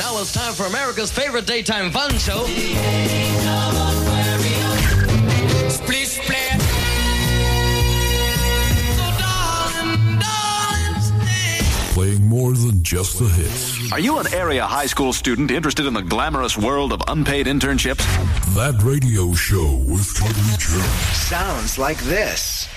Now it's time for America's favorite daytime fun show. Splish Splash. Playing more than just the hits. Are you an area high school student interested in the glamorous world of unpaid internships? That radio show with Totally Jones. Sounds like this.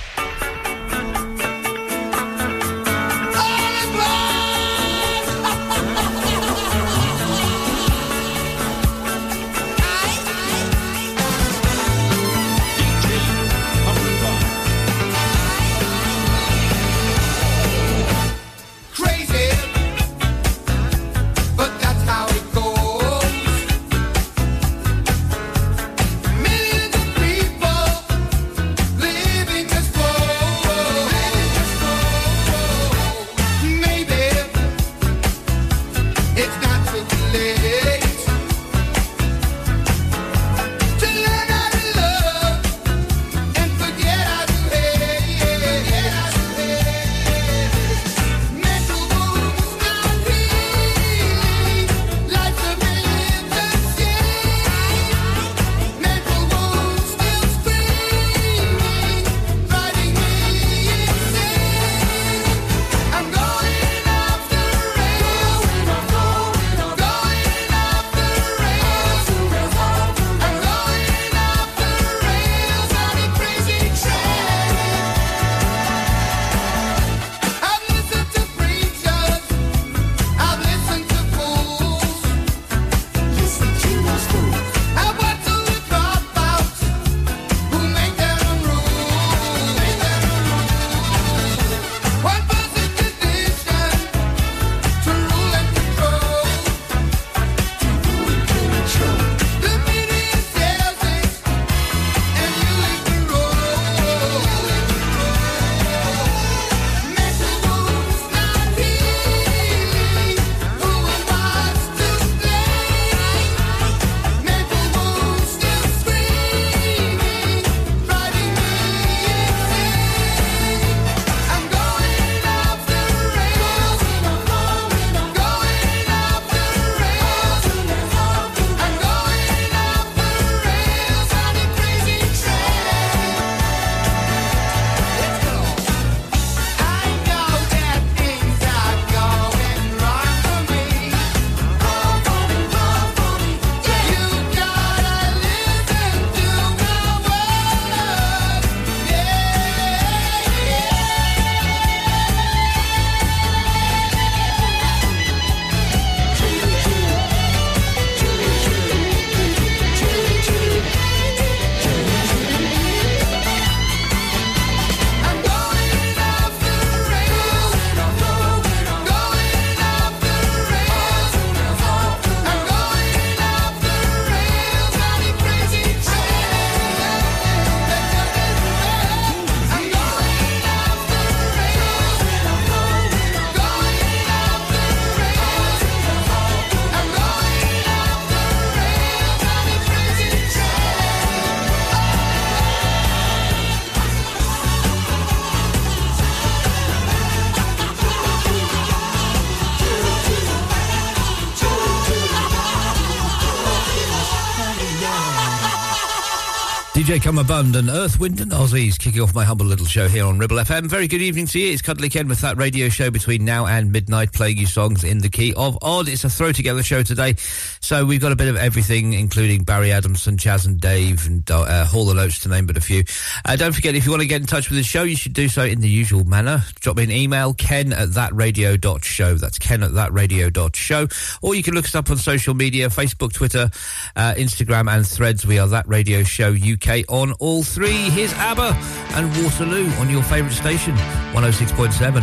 DJ Cummerbund and Earth, Wind and Aussies kicking off my humble little show here on Ribble FM. Very good evening to you. It's Cuddly Ken with that radio show between now and midnight playing you songs in the key of odd. It's a throw together show today. So we've got a bit of everything, including Barry Adamson, Chas and Dave and uh, Hall and Oates to name but a few. Uh, don't forget, if you want to get in touch with the show, you should do so in the usual manner. Drop me an email, ken at thatradio.show. That's ken at thatradio.show. Or you can look us up on social media, Facebook, Twitter, uh, Instagram and Threads. We are That Radio Show UK on all three. Here's ABBA and Waterloo on your favourite station, 106.7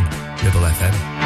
Ribble FM.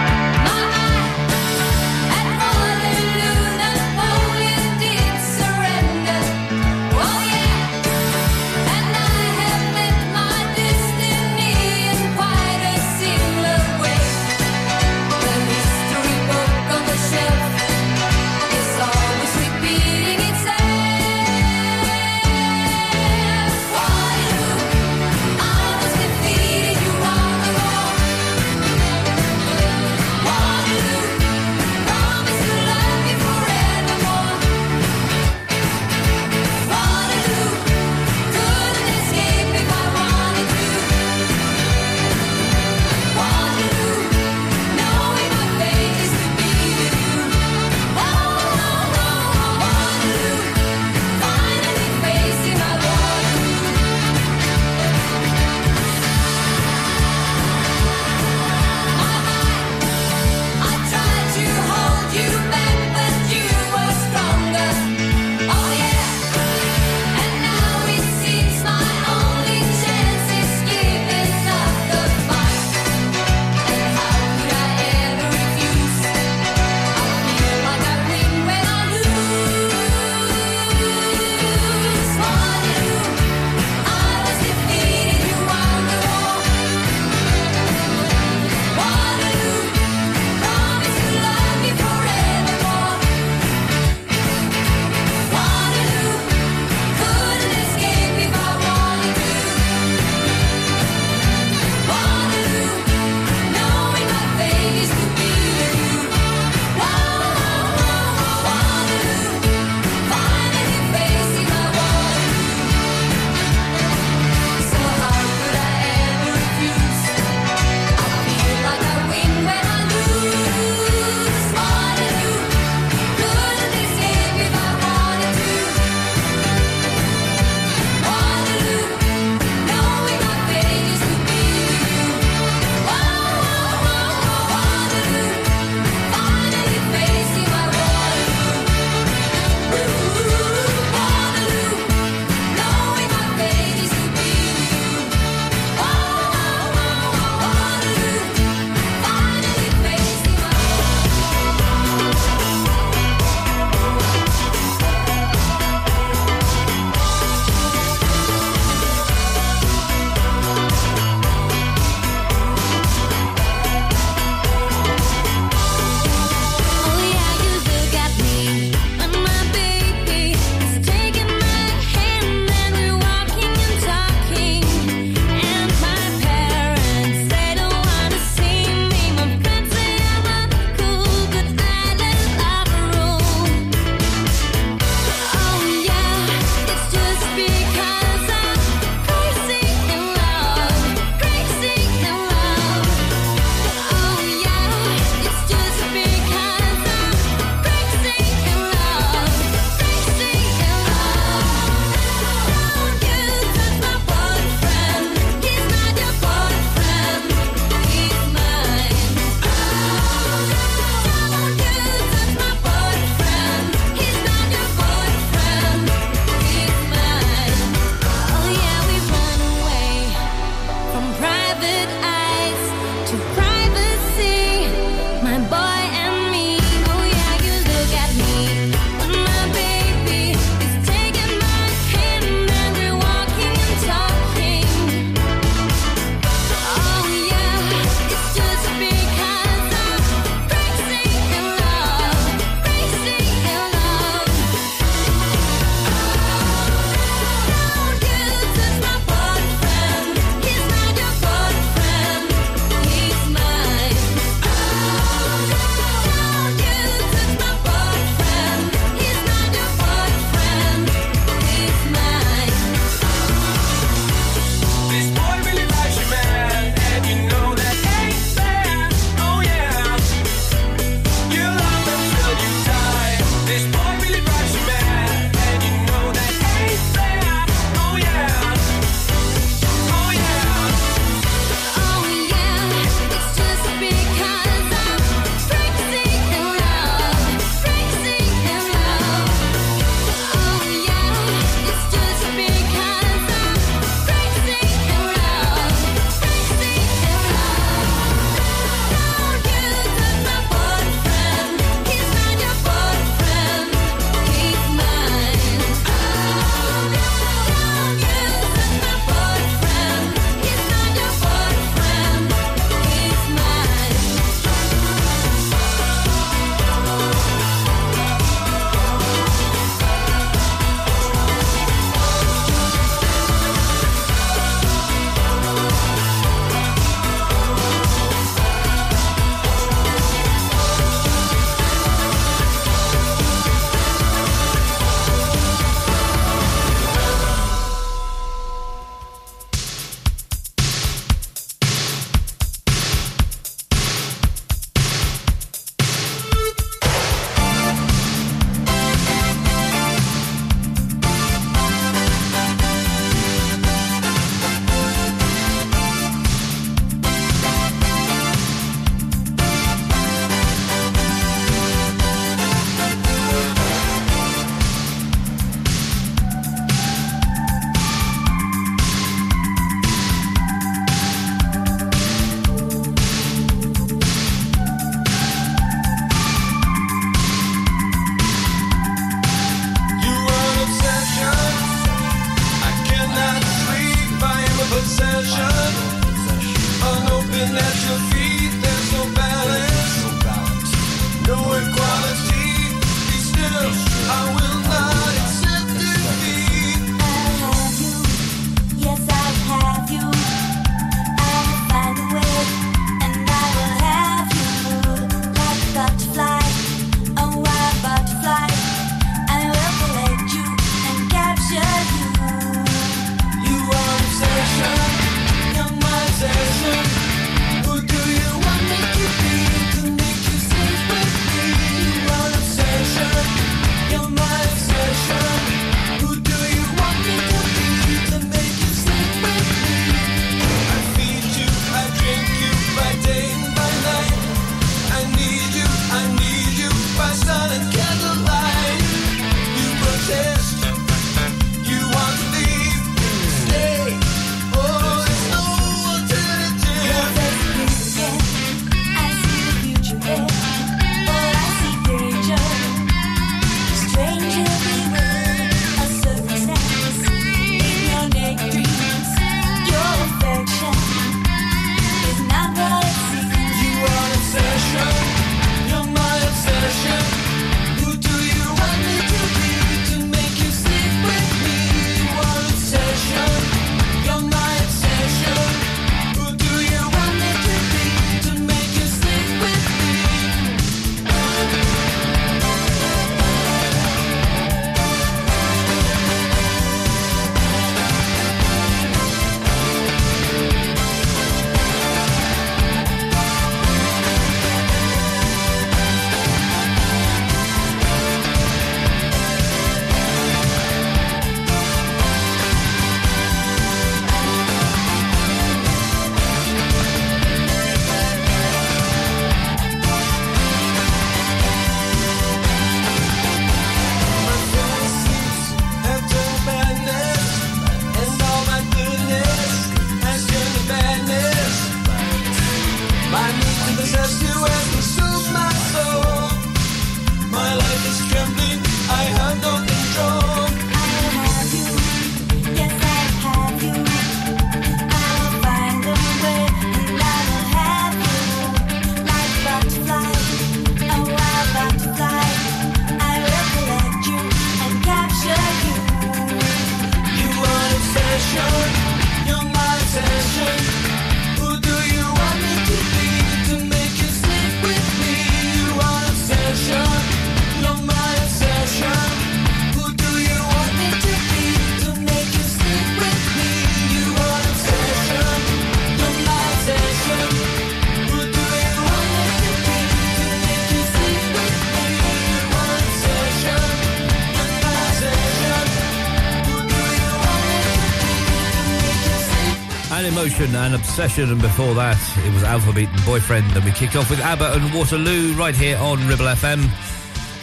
And Obsession, and before that, it was Alphabeat and Boyfriend. And we kicked off with ABBA and Waterloo right here on Ribble FM.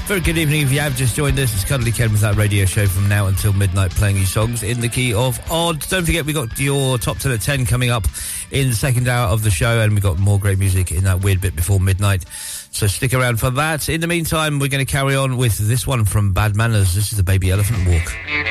Very good evening if you have just joined us. It's Cuddly Ken with that radio show from now until midnight playing you songs in the key of odd. Don't forget, we got your top 10 at 10 coming up in the second hour of the show, and we got more great music in that weird bit before midnight. So stick around for that. In the meantime, we're going to carry on with this one from Bad Manners. This is the Baby Elephant Walk.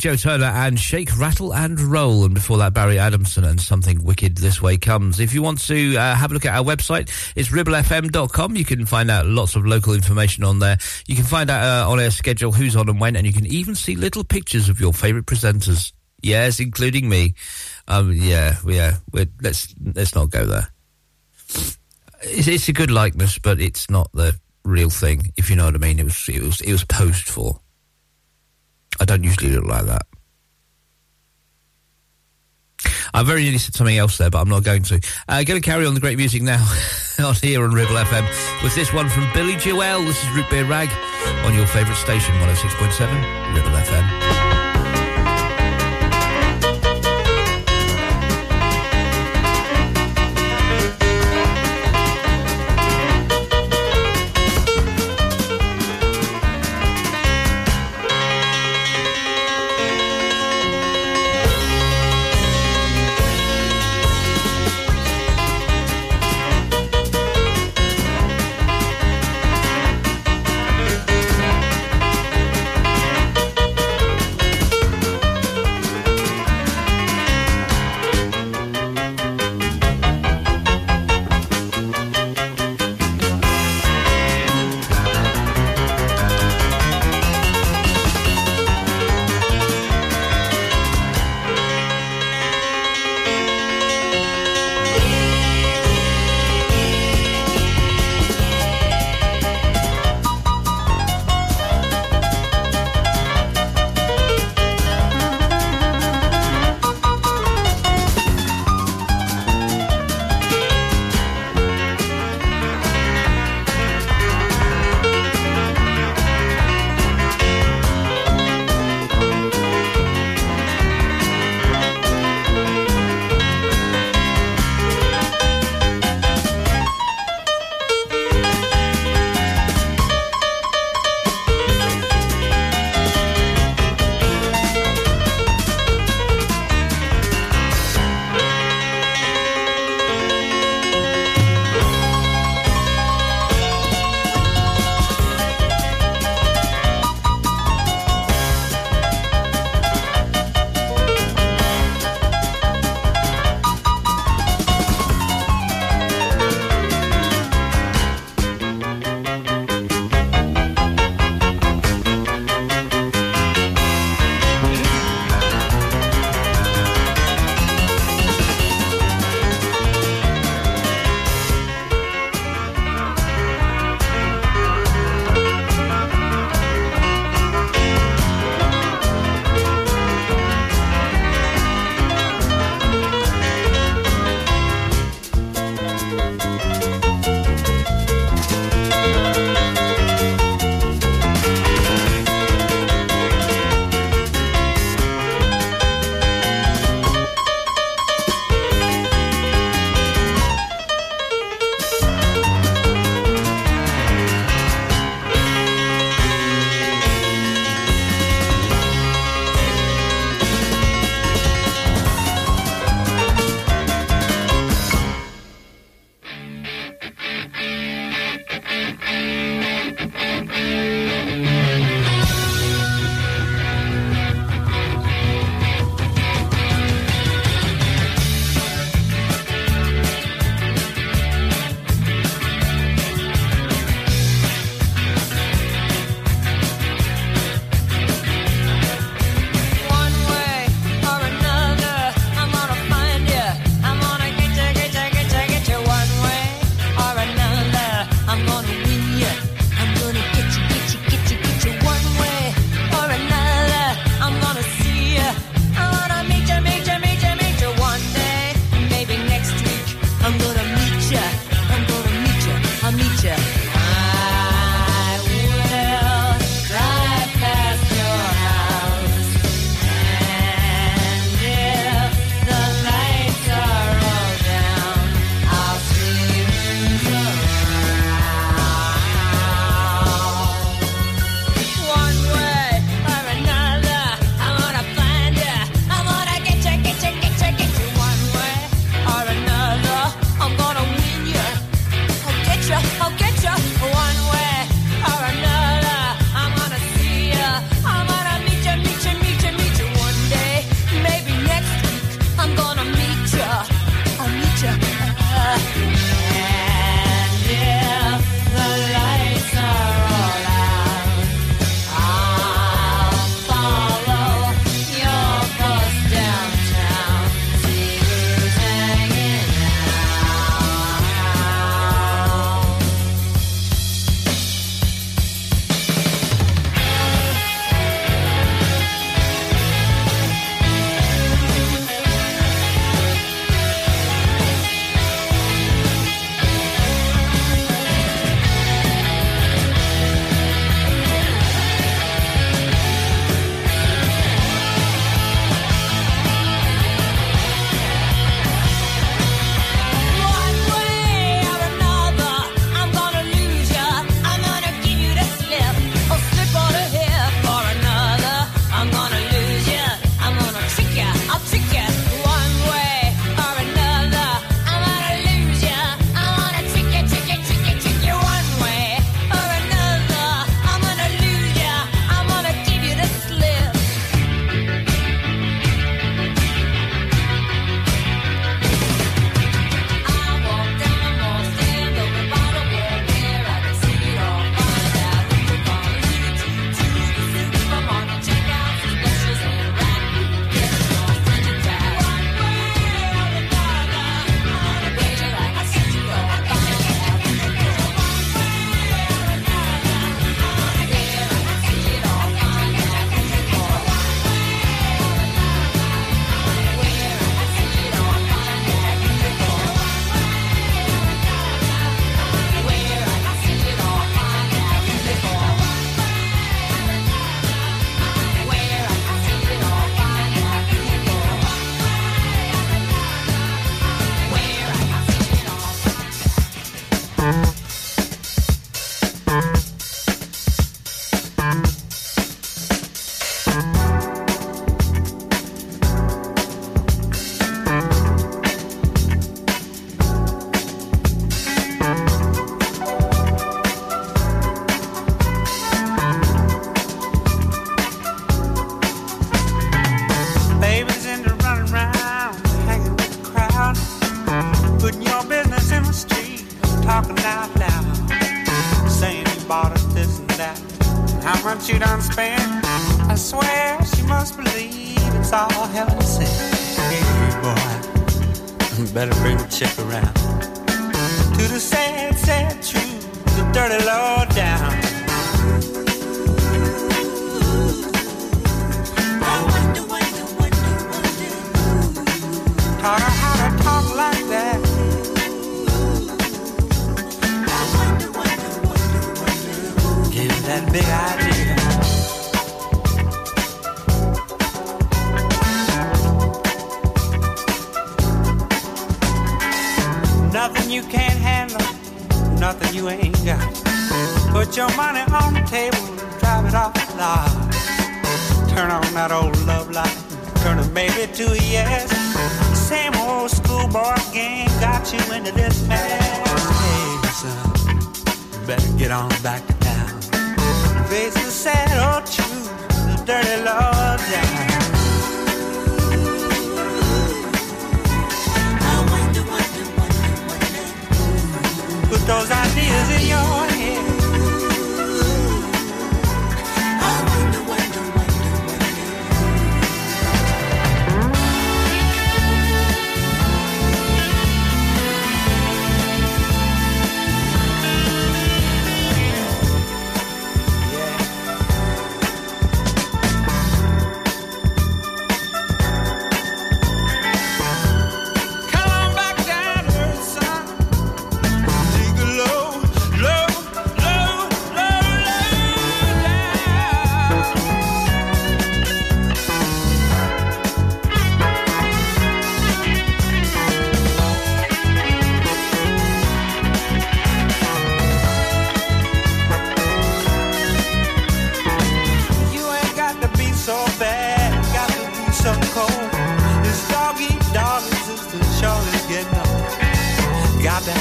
Joe Turner and Shake, Rattle and Roll. And before that, Barry Adamson and Something Wicked This Way Comes. If you want to uh, have a look at our website, it's ribblefm.com. You can find out lots of local information on there. You can find out uh, on our schedule who's on and when, and you can even see little pictures of your favourite presenters. Yes, including me. Um, yeah, yeah. Let's let's not go there. It's, it's a good likeness, but it's not the real thing. If you know what I mean. It was it was it was posed for. I don't usually look like that. I very nearly said something else there, but I'm not going to. Uh, going to carry on the great music now on here on Ribble FM with this one from Billy Joel. This is Root Beer Rag on your favourite station, 106.7 Ribble FM.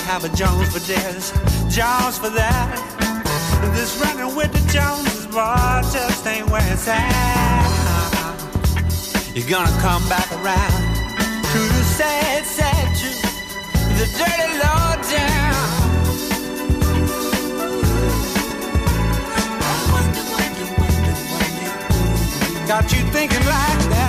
Have a Jones for this, Jones for that. This running with the Joneses, boy, just ain't where it's at. You're gonna come back around to the sad, sad truth, the dirty low down. Got you thinking like that,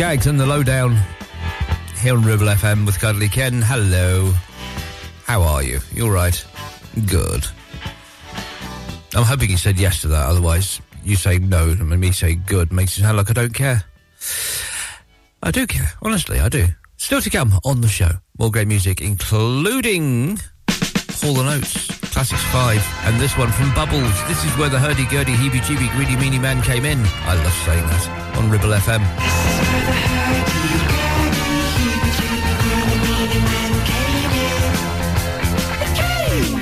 Skaggs and the Lowdown here on Ribble FM with Cuddly Ken. Hello. How are you? You all right? Good. I'm hoping you said yes to that, otherwise you say no and me say good makes it sound like I don't care. I do care, honestly, I do. Still to come on the show, more great music, including Hall and Oates, Classics 5, and this one from Bubbles. This is where the hurdy-gurdy, heebie-jeebie, greedy meanie man came in. I love saying that on Ribble FM.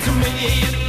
To me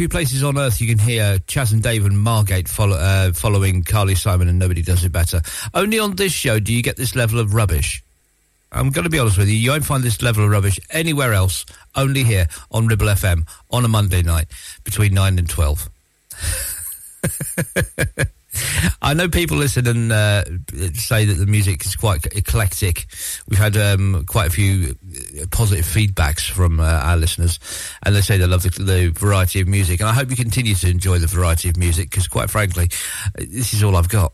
few places on earth you can hear Chas and Dave and Margate follow, uh, following Carly Simon and Nobody Does It Better. Only on this show do you get this level of rubbish. I'm going to be honest with you, you won't find this level of rubbish anywhere else, only here on Ribble FM on a Monday night between 9 and 12. I know people listen and uh, say that the music is quite eclectic. We've had um, quite a few uh, positive feedbacks from uh, our listeners, and they say they love the, the, variety of music. And I hope you continue to enjoy the variety of music because, quite frankly, this is all I've got.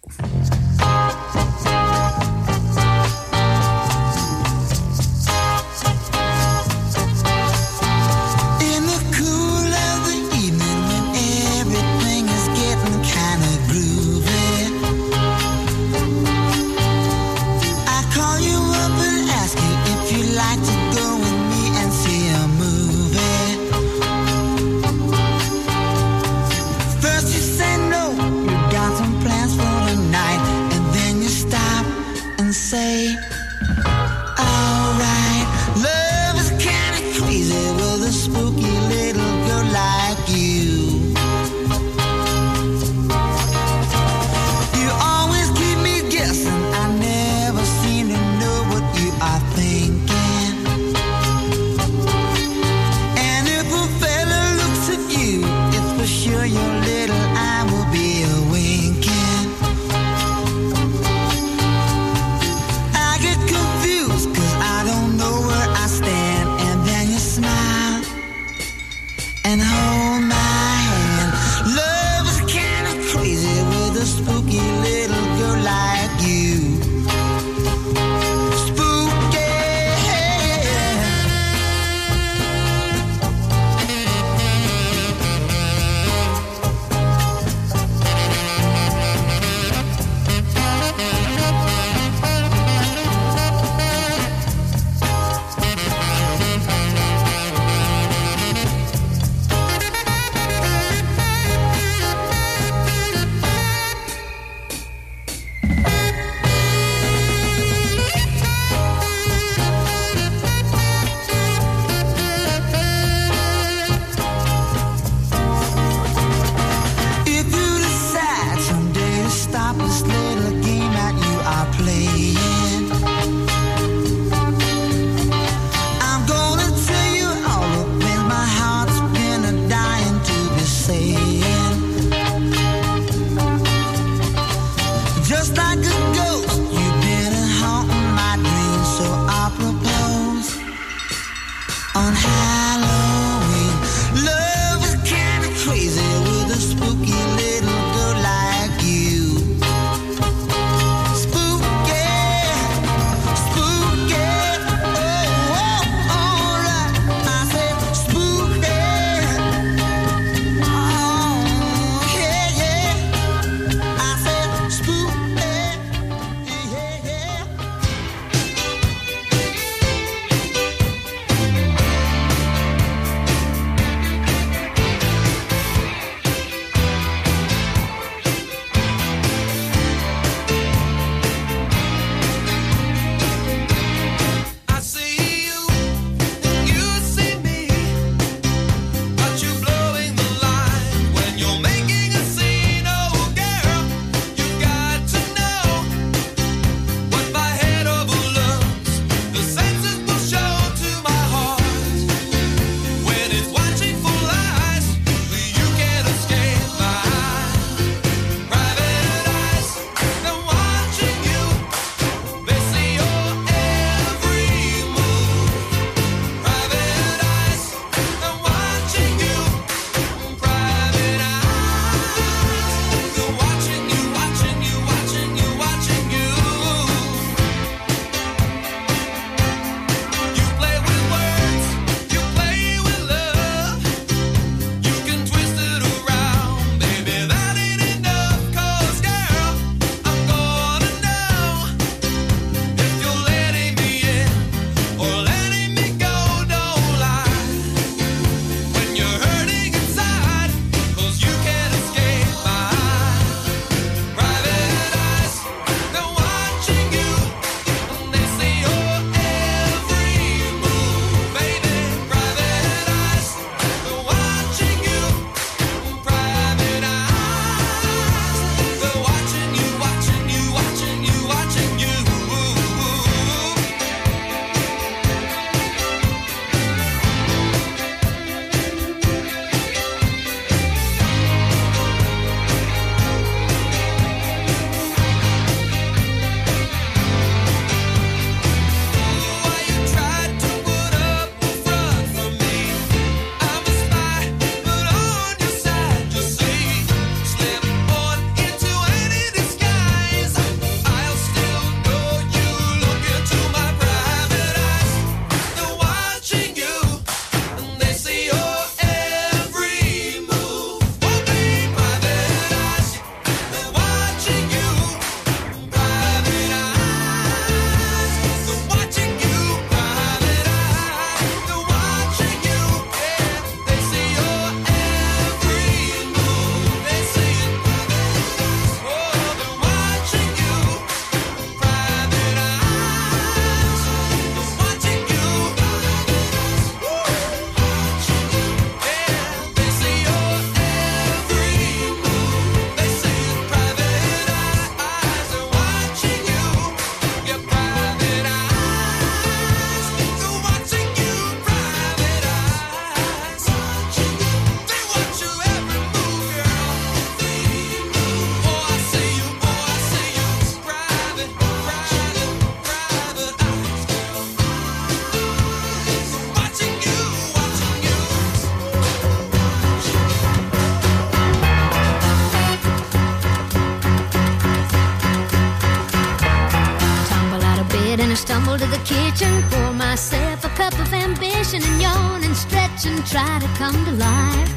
come to life.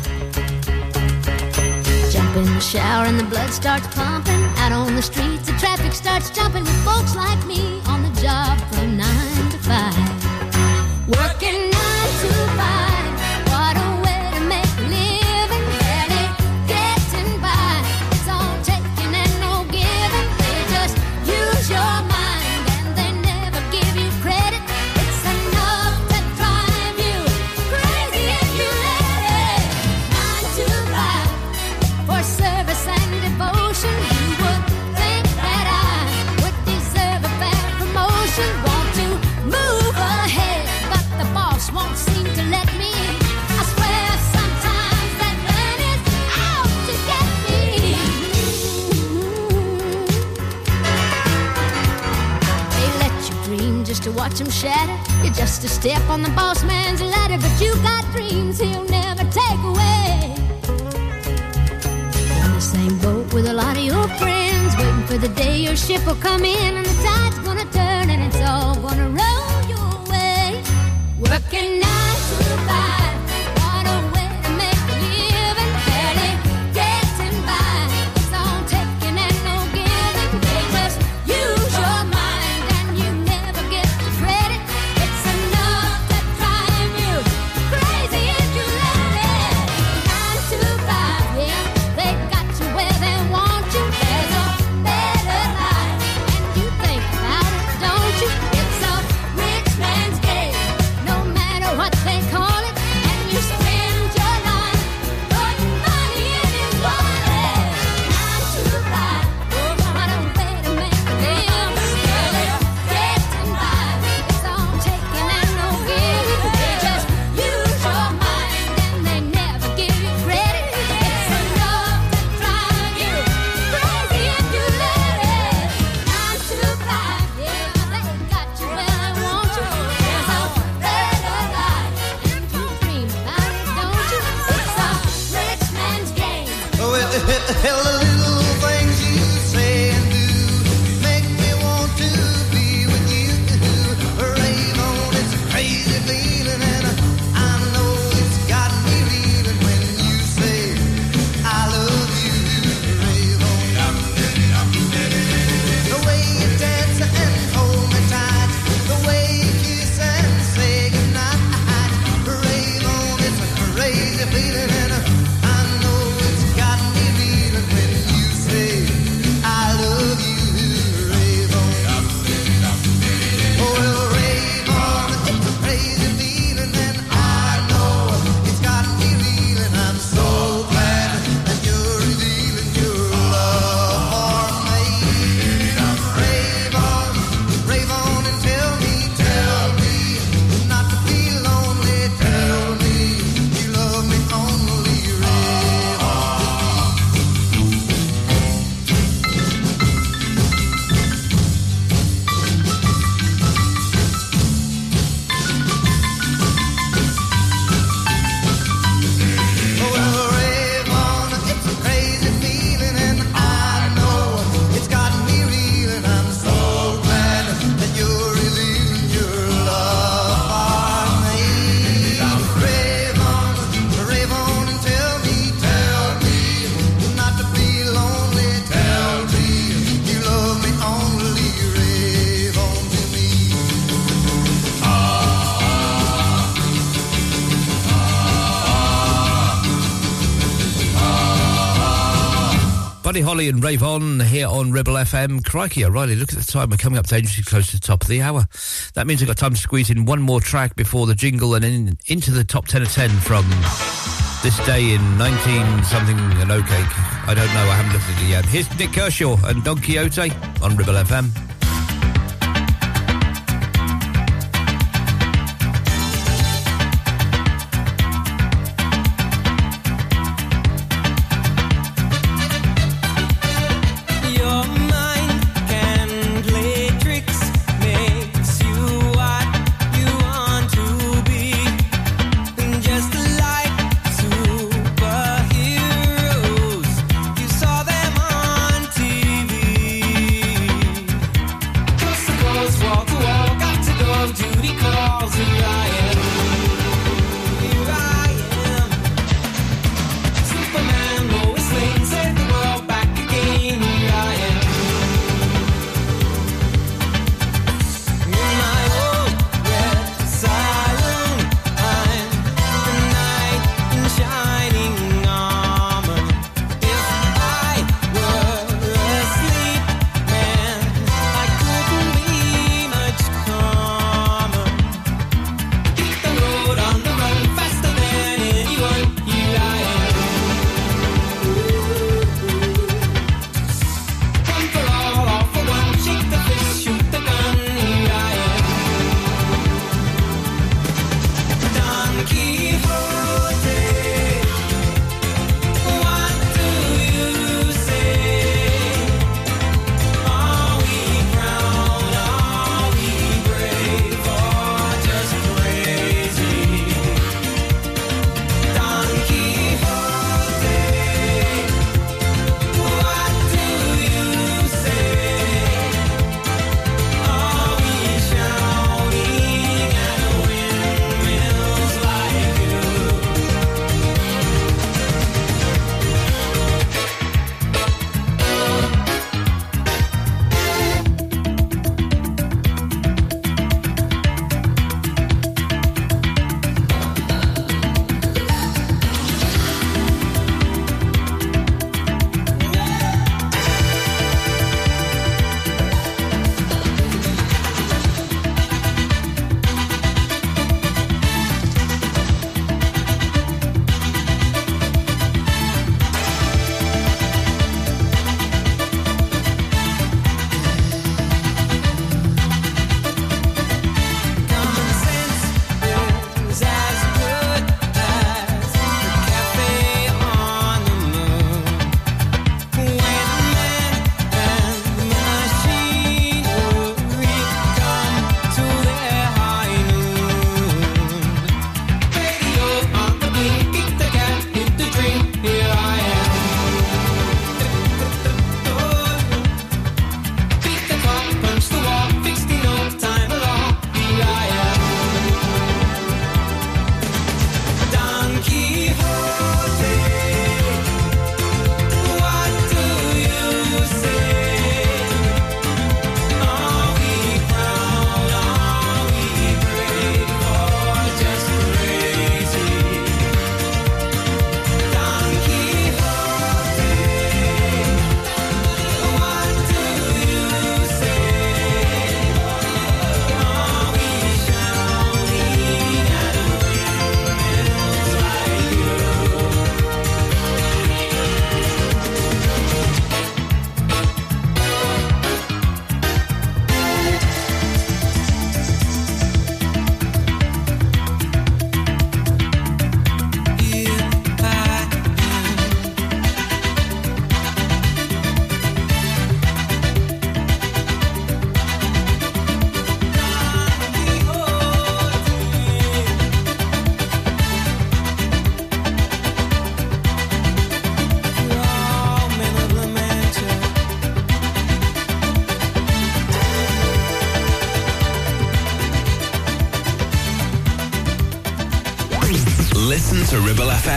Jump in the shower and the blood starts pumping. Out on the streets, the traffic starts jumping Buddy Holly and Rave On here on Ribble FM. Crikey, O'Reilly, look at the time. We're coming up dangerously close to the top of the hour. That means I've got time to squeeze in one more track before the jingle and in, into the top 10 of 10 from this day in 19 something and cake. I don't know, I haven't looked at it yet. Here's Nik Kershaw and Don Quixote on Ribble FM.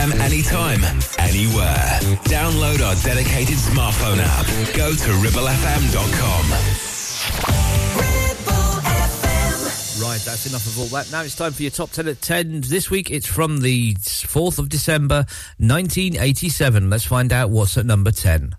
FM anytime, anywhere. Download our dedicated smartphone app. Go to ribblefm.com. Right, that's enough of all that. Now it's time for your top 10 at 10. This week it's from the 4th of December 1987. Let's find out what's at number 10.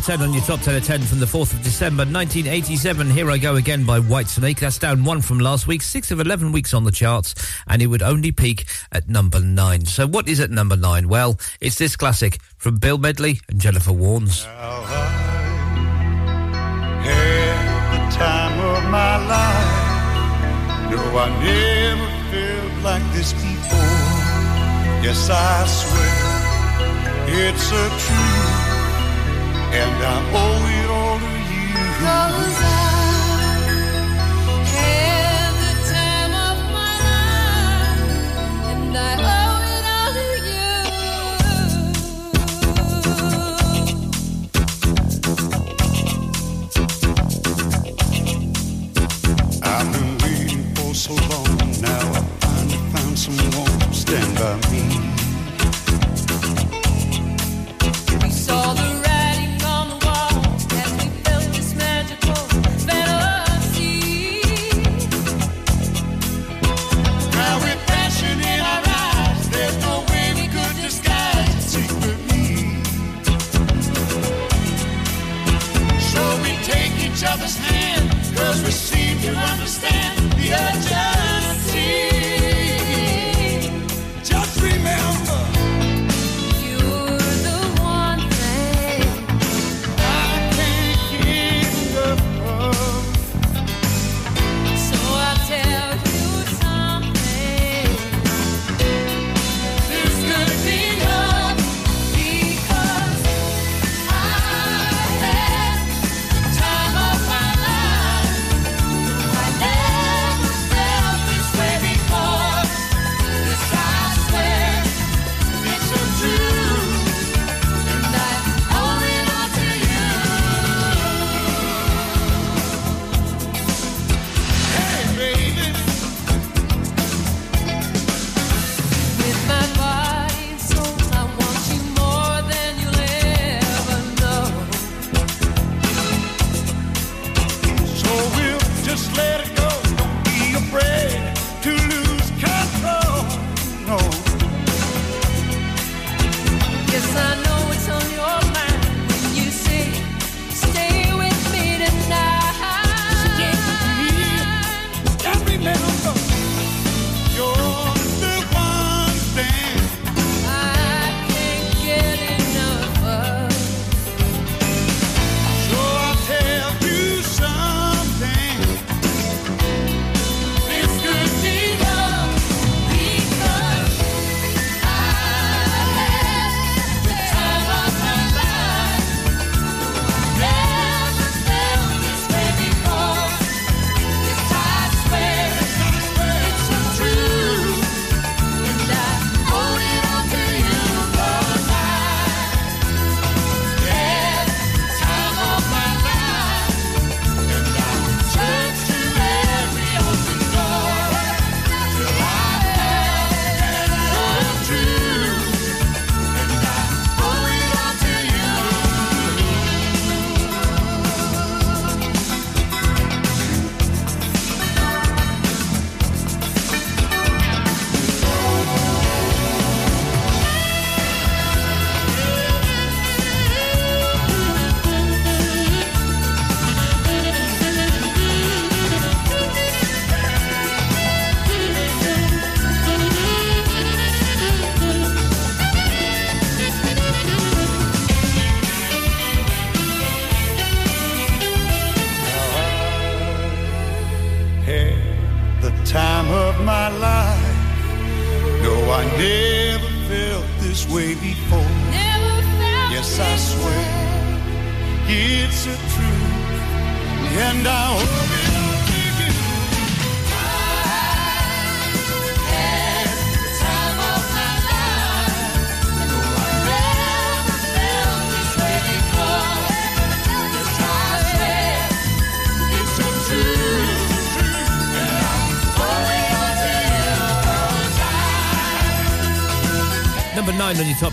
number 10 on your top 10 of 10 from the 4th of December 1987. Here I Go Again by Whitesnake. That's down one from last week, six of 11 weeks on the charts, and it would only peak at number 9. So, what is at number 9? Well, it's this classic from Bill Medley and Jennifer Warnes. Yes, I swear it's a truth and I owe it all to you.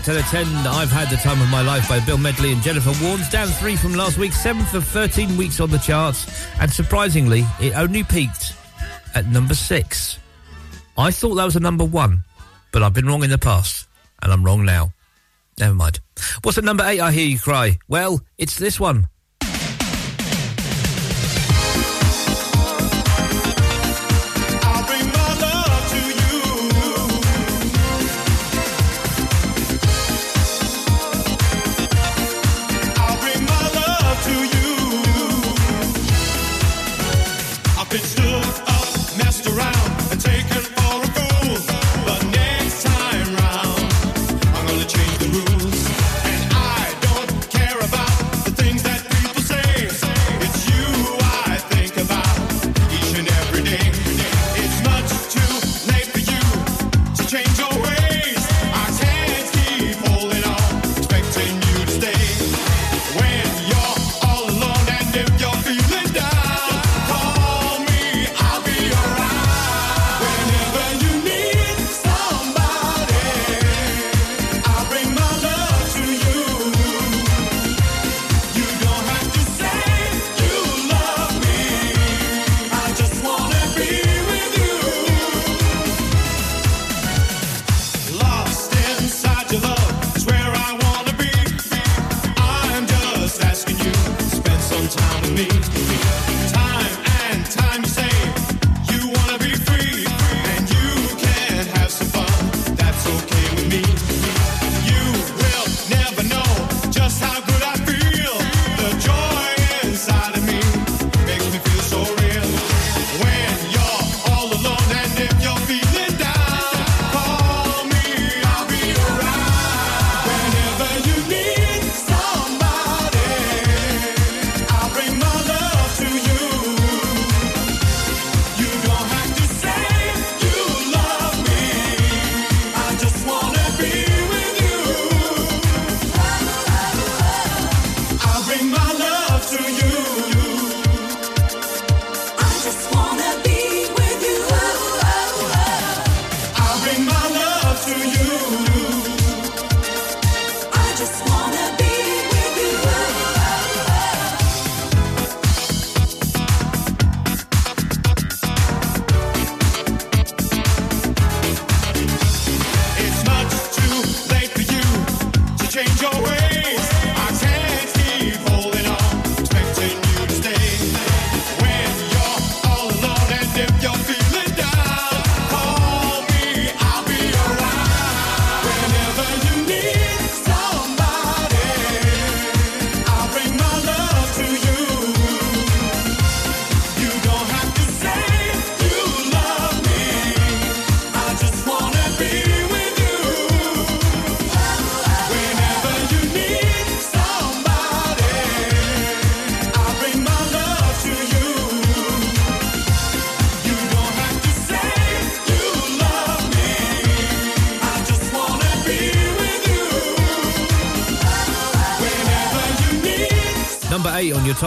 10 of 10, I've Had the Time of My Life by Bill Medley and Jennifer Warnes. Down three from last week, seventh of 13 weeks on the charts. And surprisingly, it only peaked at number six. I thought that was a number one, but I've been wrong in the past, and I'm wrong now. Never mind. What's at number eight, I Hear You Cry? Well, it's this one.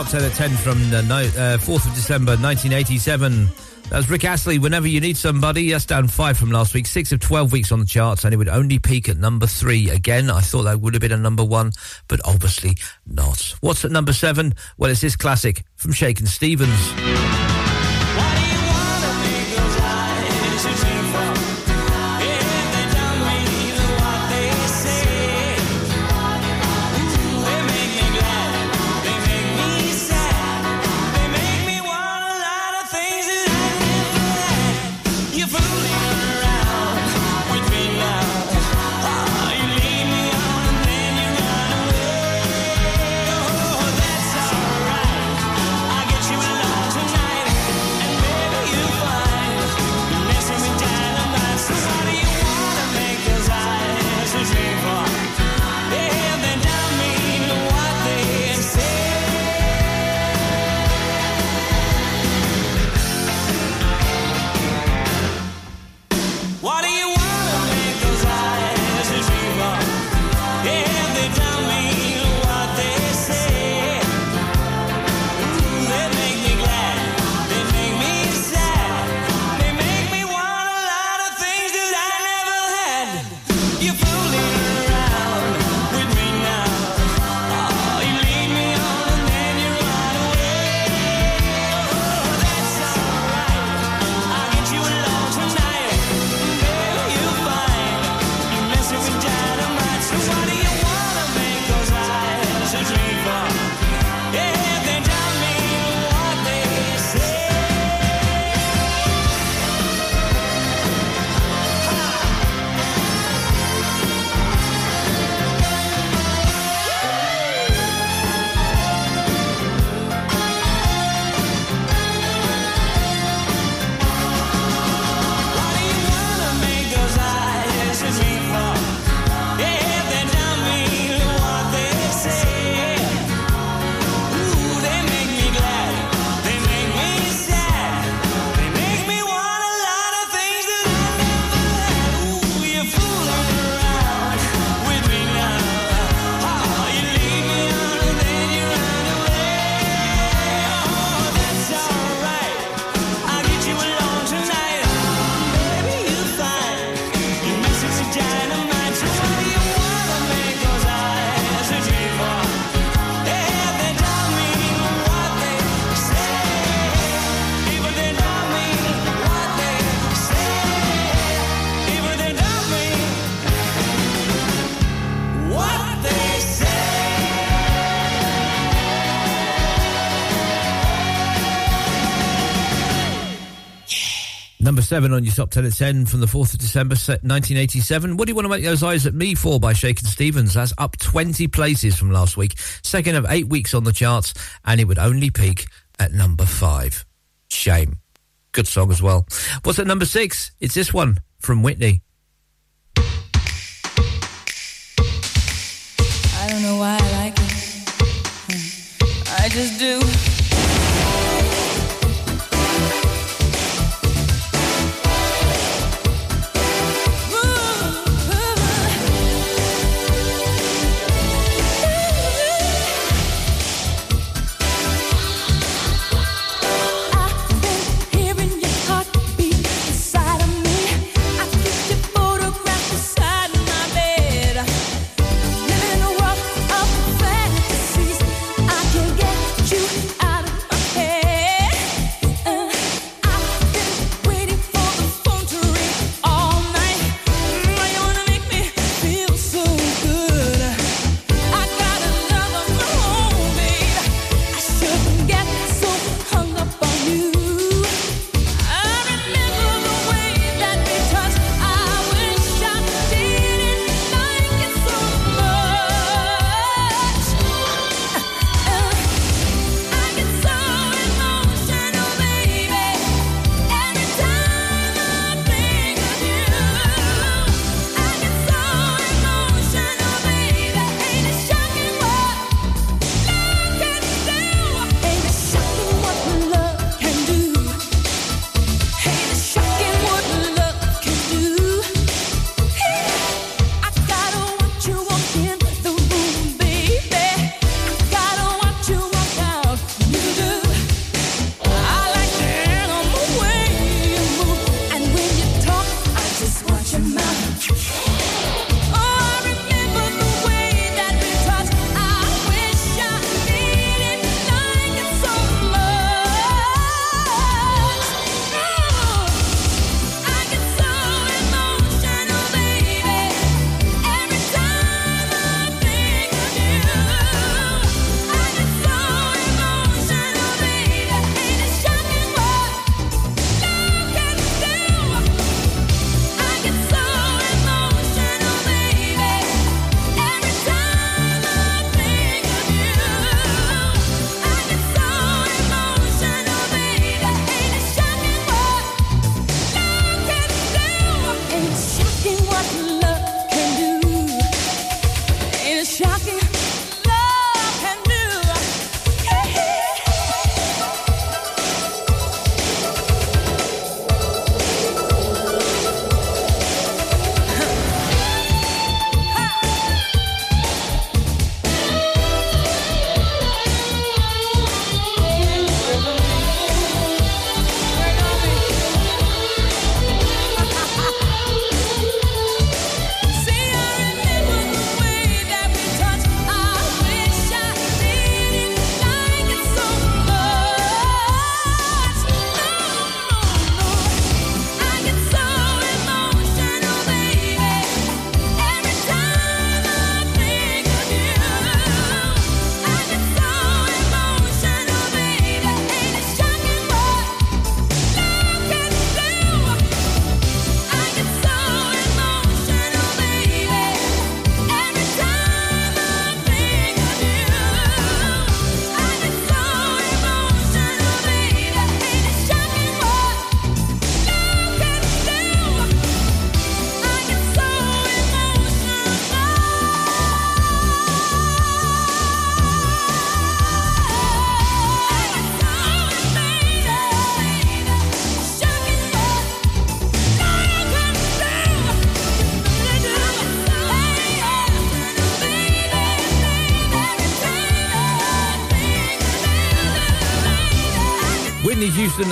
top 10 of 10 from the ni- uh, 4th of December 1987. That's Rick Astley, Whenever You Need Somebody. Yes, down five from last week, six of 12 weeks on the charts, and it would only peak at number three. Again, I thought that would have been a number one, but obviously not. What's at number seven? Well, it's this classic from Shakin' Stevens. Seven on your top 10 at 10 from the 4th of December, 1987. What do you want to make those eyes at me for by Shakin' Stevens? That's up 20 places from last week. Second of eight weeks on the charts, and it would only peak at number five. Shame. Good song as well. What's at number six? It's this one from Whitney. I don't know why I like it. I just do.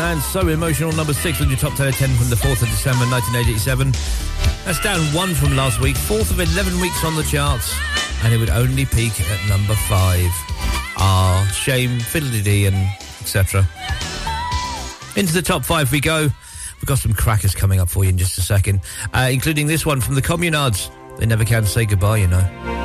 And So Emotional, number six on your top 10 at 10 from the 4th of December 1987. That's down one from last week, fourth of 11 weeks on the charts, and it would only peak at number five. Ah, shame, fiddly and etc. Into the top five we go. We've got some crackers coming up for you in just a second, uh, including this one from the Communards. They never can say goodbye, you know.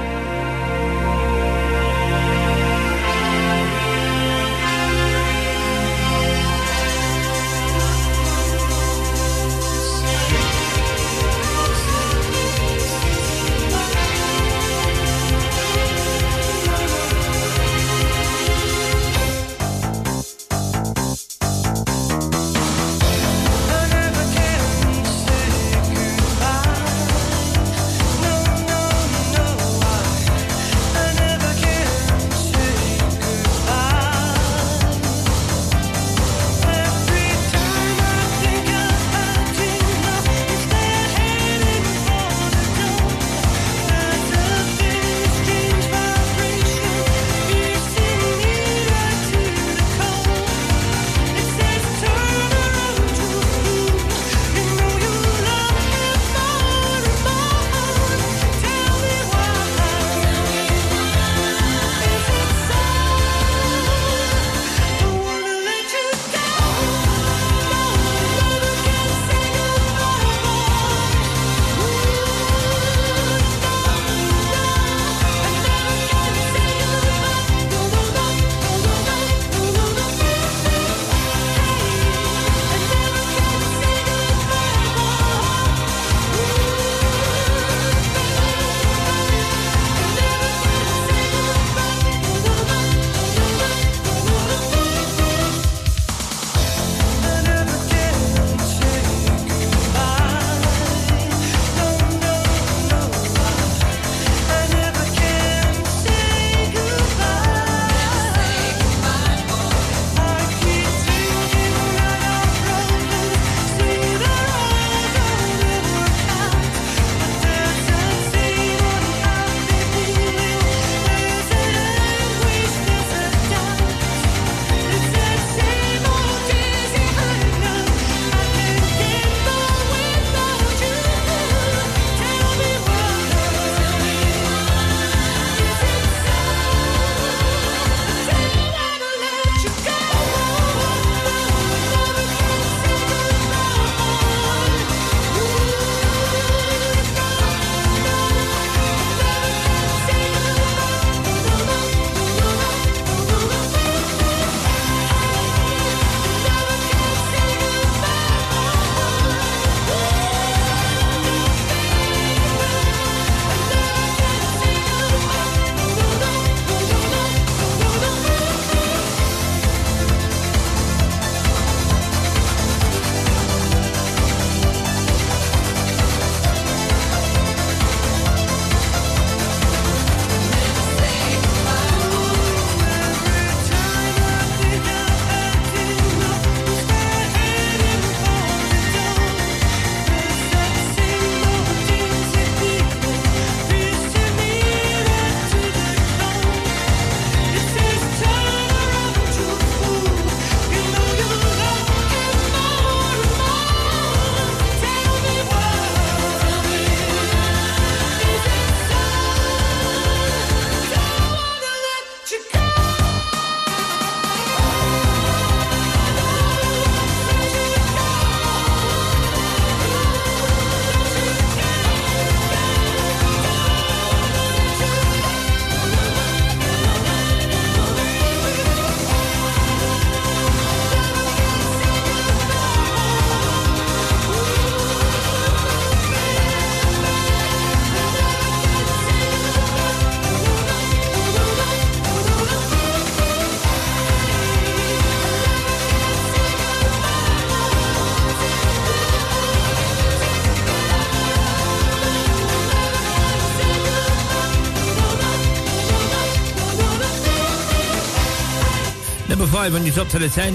Number five on your top 10 of 10.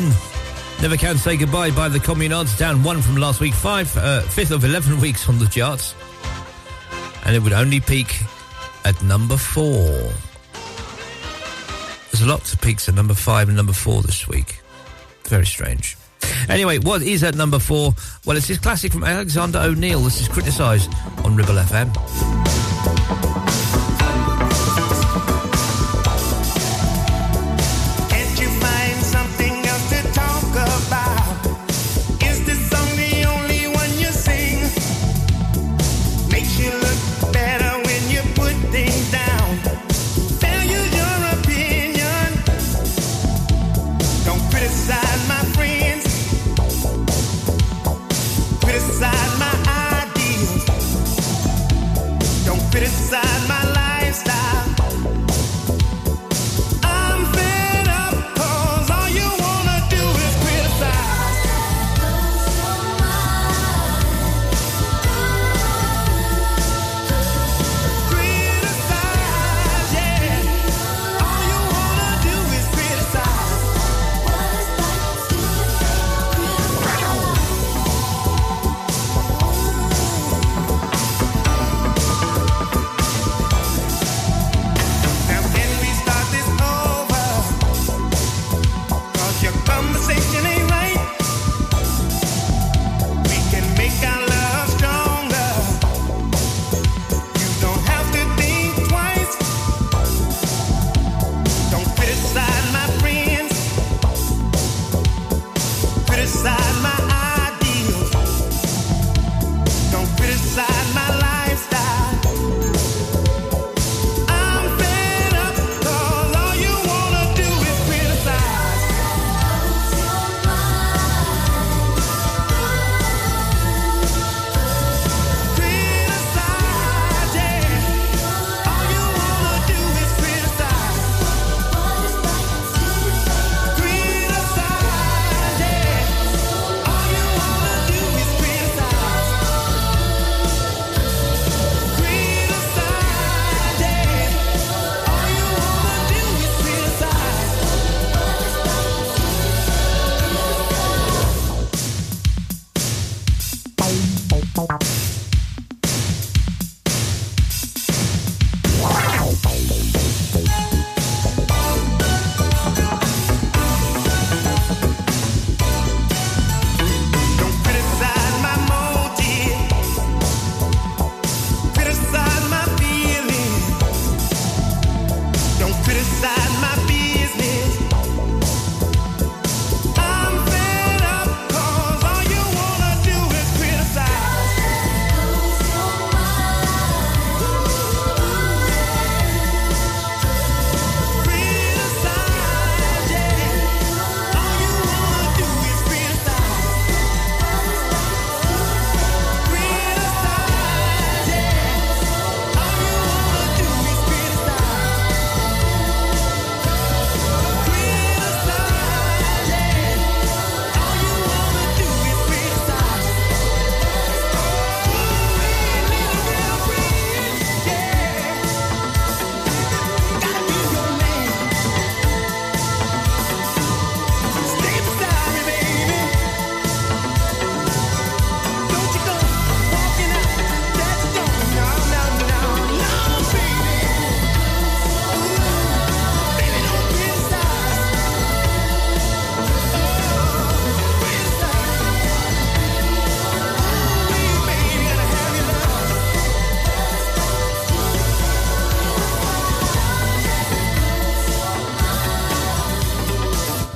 Never Can Say Goodbye by the Communards, down one from last week, five, uh, fifth of 11 weeks on the charts. And it would only peak at number four. There's a lot of peaks at number five and number four this week. Very strange. Anyway, what is at number four? Well, it's this classic from Alexander O'Neal. This is criticised on Ribble FM.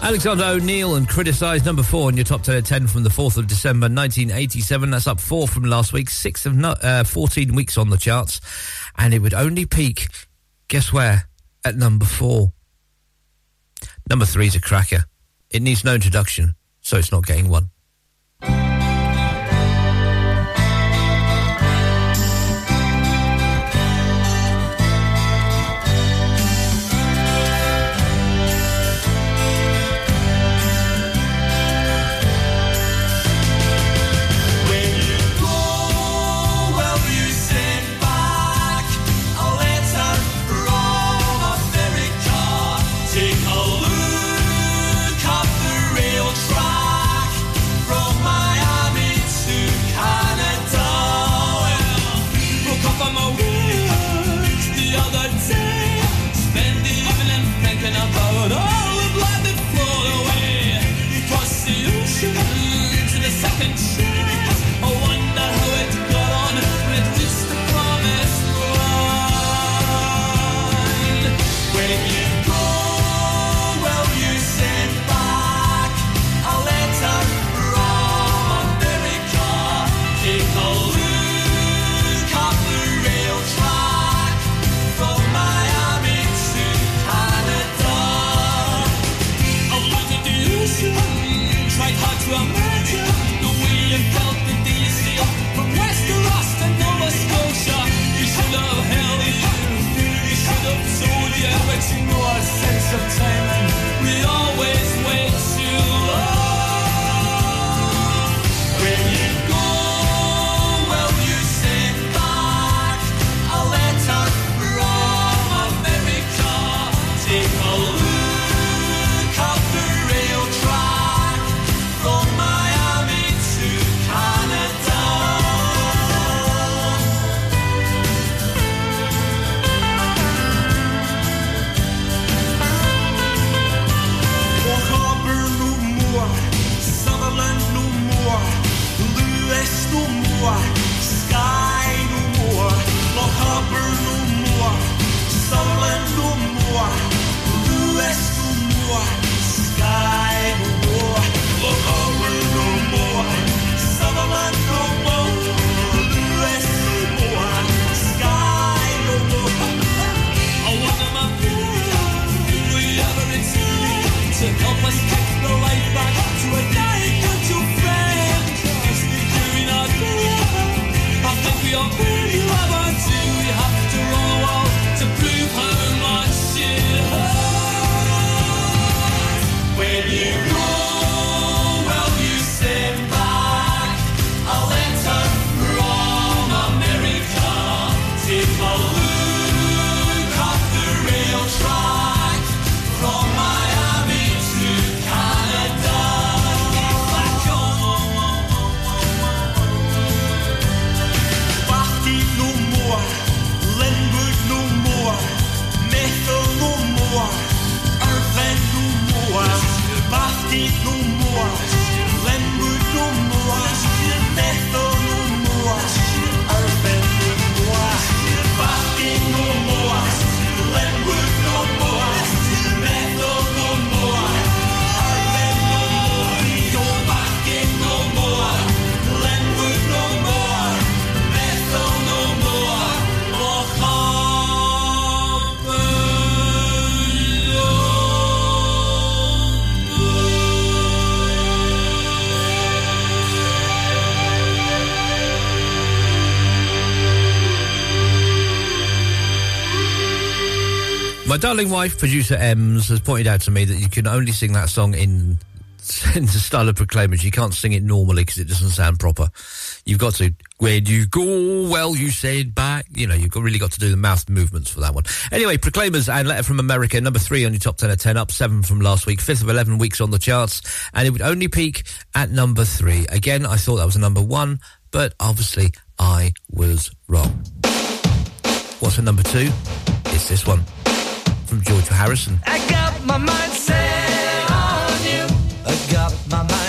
Alexander O'Neal and criticised number four in your top 10 at 10 from the 4th of December 1987. That's up four from last week, six of no, uh, 14 weeks on the charts. And it would only peak, guess where? At number four. Number three's a cracker. It needs no introduction, so it's not getting one. Mexico. My darling wife, producer Ems, has pointed out to me that you can only sing that song in, in the style of Proclaimers. You can't sing it normally because it doesn't sound proper. You've got to, where do you go? Well, you said back. You know, you've got, really got to do the mouth movements for that one. Anyway, Proclaimers and Letter from America, number three on your top 10 at 10, up seven from last week, fifth of 11 weeks on the charts, and it would only peak at number three. Again, I thought that was a number one, but obviously I was wrong. What's a number two? It's this one from George Harrison. I got my mind set on you. I got my mind.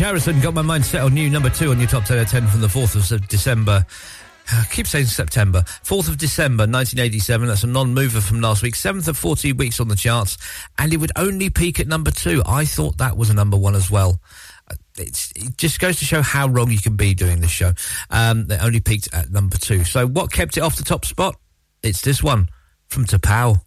George Harrison got my mind set on new number two on your top 10 at 10 from the 4th of December. I keep saying September. 4th of December 1987. That's a non mover from last week. 7th of 14 weeks on the charts. And it would only peak at number two. I thought that was a number one as well. Uh, It's, it just goes to show how wrong you can be doing this show. Um, they only peaked at number two. So what kept it off the top spot? It's this one from T'Pau.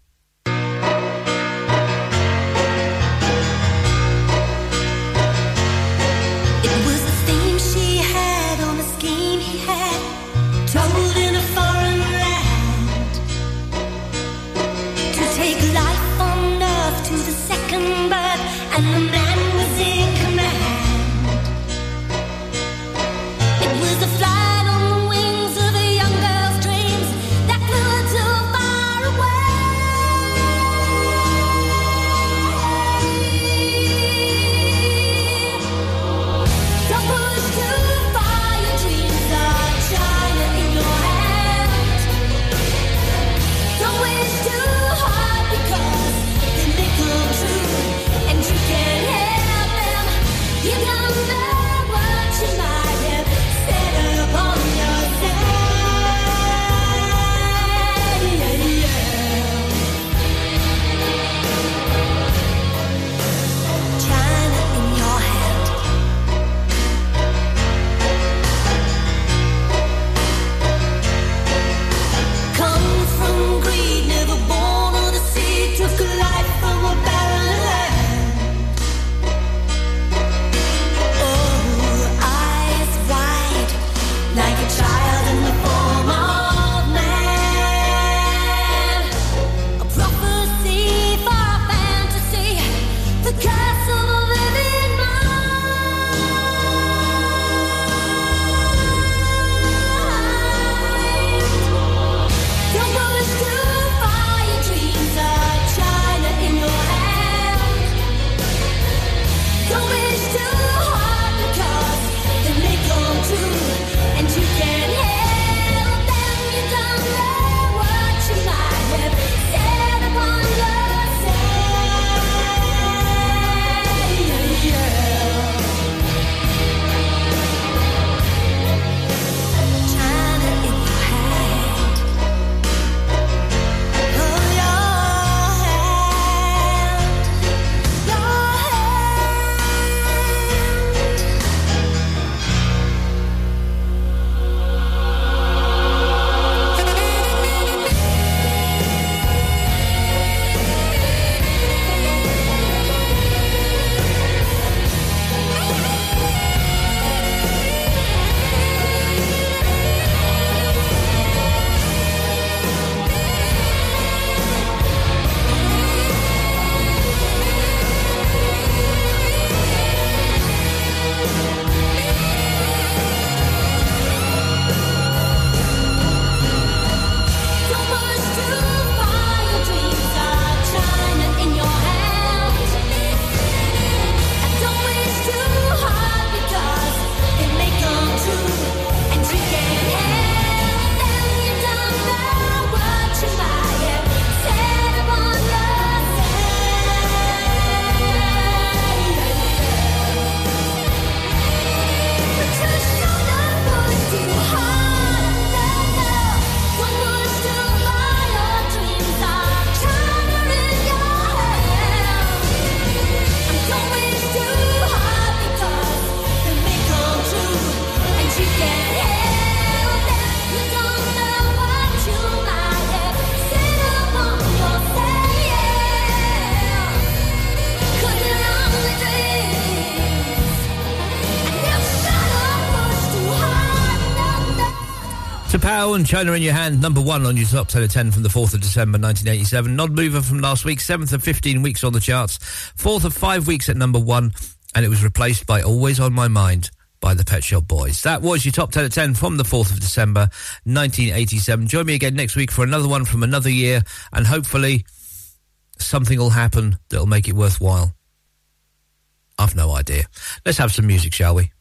T'Pau and China in Your Hand, number one on your top 10 of 10 from the 4th of December 1987. Nod mover from last week, 7th of 15 weeks on the charts, 4th of 5 weeks at number one, and it was replaced by Always on My Mind by the Pet Shop Boys. That was your top 10 at 10 from the 4th of December 1987. Join me again next week for another one from another year, and hopefully something will happen that'll make it worthwhile. I've no idea. Let's have some music, shall we?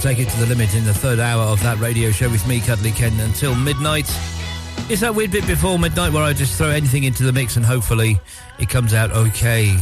And take it to the limit in the third hour of that radio show with me, Cuddly Ken, until midnight. It's that weird bit before midnight where I just throw anything into the mix and hopefully it comes out okay.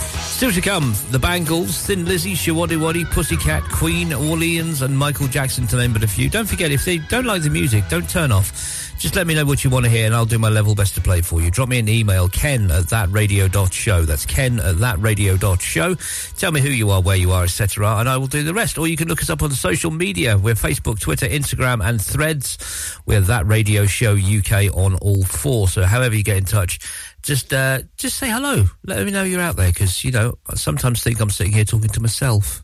Still to come, the Bangles, Thin Lizzy, Showaddywaddy, Pussycat, Queen, Orleans, and Michael Jackson, to name but a few. Don't forget, if they don't like the music, don't turn off. Just let me know what you want to hear, and I'll do my level best to play for you. Drop me an email, ken at thatradio.show. That's ken at thatradio.show. Tell me who you are, where you are, etc., and I will do the rest. Or you can look us up on social media. We're Facebook, Twitter, Instagram, and Threads. We're That Radio Show UK on all four. So however you get in touch, just uh, just say hello. Let me know you're out there because you know I sometimes think I'm sitting here talking to myself.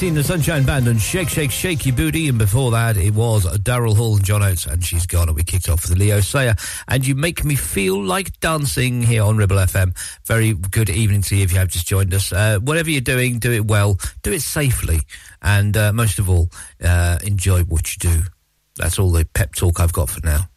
And the Sunshine Band and Shake, Shake, Shake Your Booty. And before that, it was Daryl Hall and John Oates, and she's gone. And we kicked off with Leo Sayer. And you make me feel like dancing here on Ribble FM. Very good evening to you if you have just joined us. Uh, whatever you're doing, do it well, do it safely, and uh, most of all, uh, enjoy what you do. That's all the pep talk I've got for now.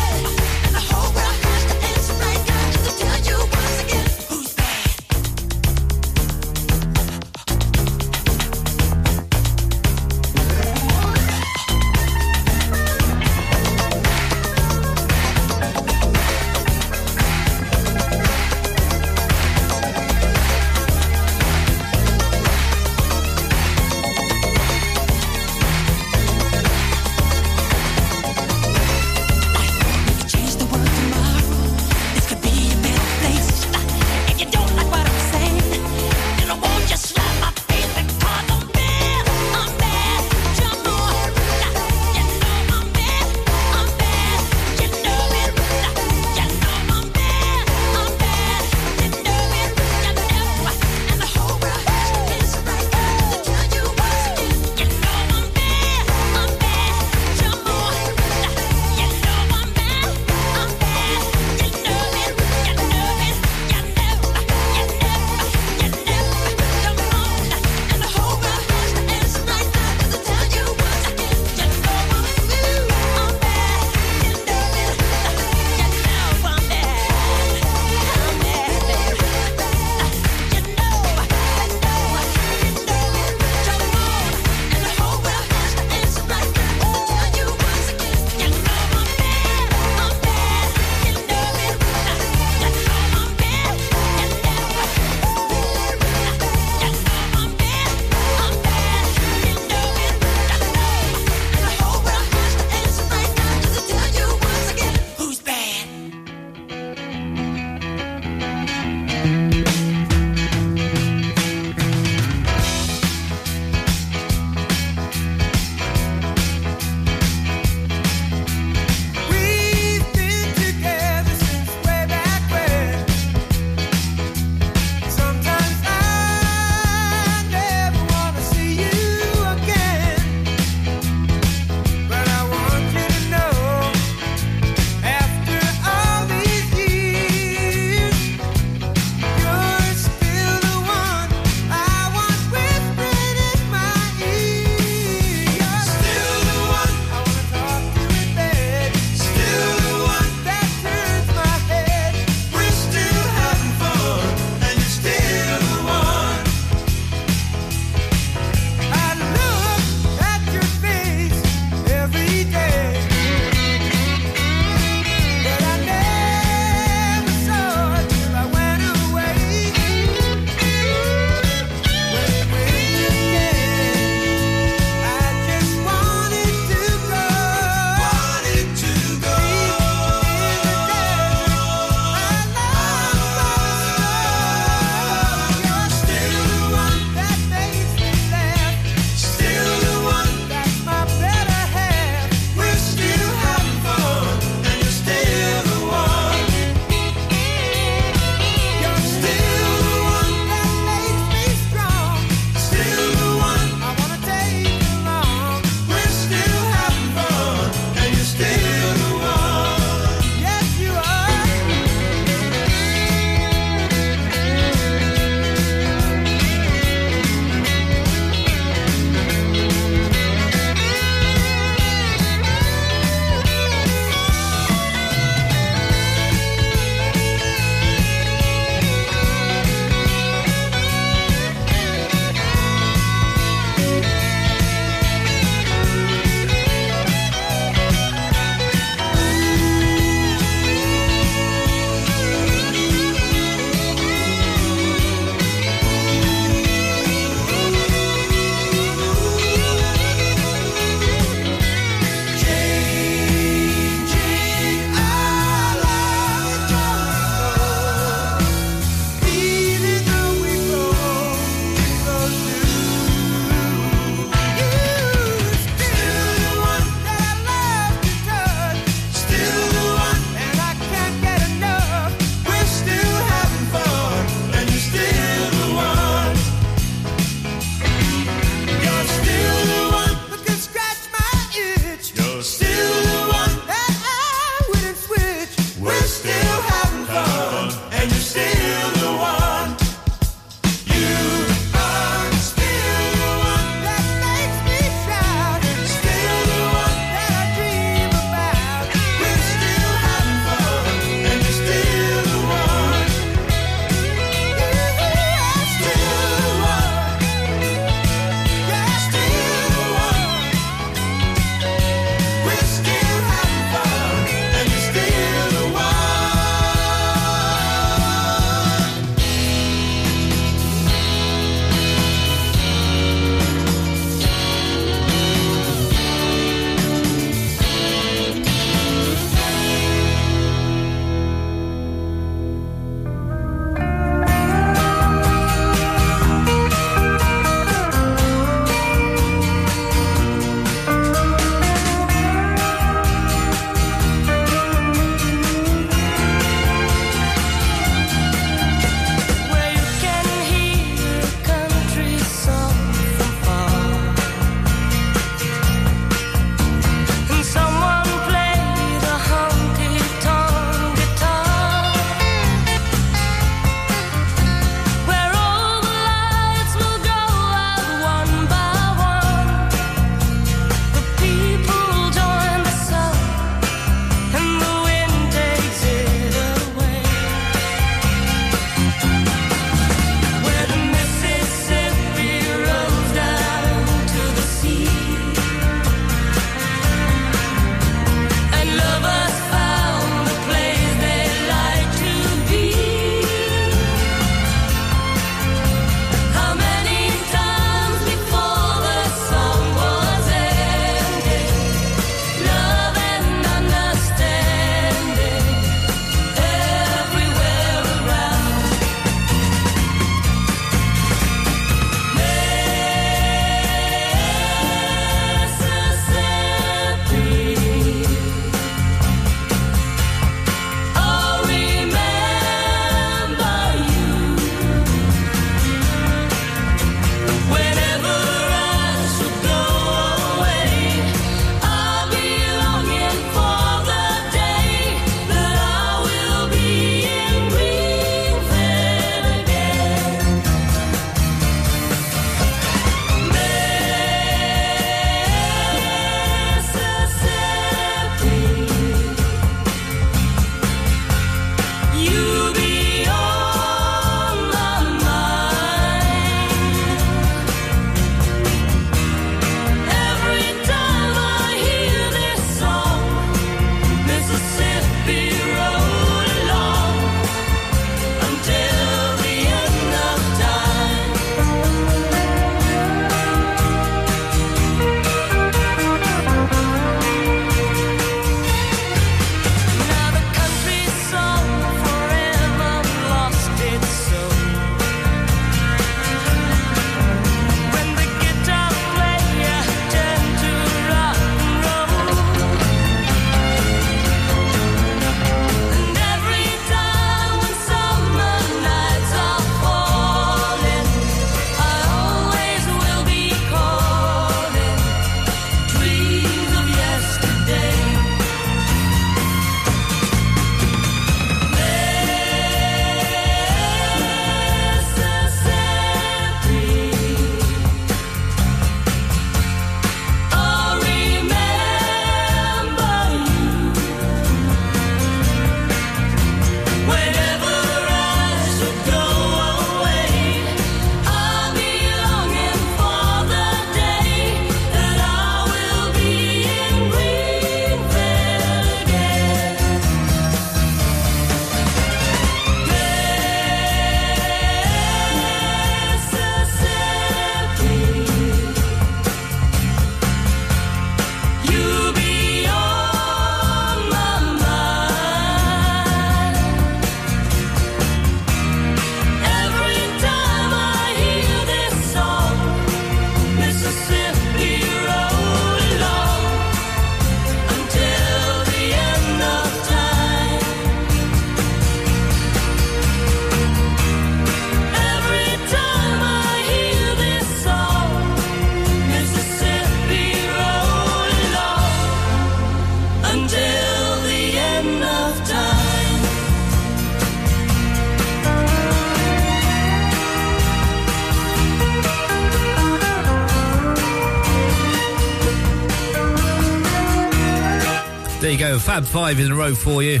go. Fab five in a row for you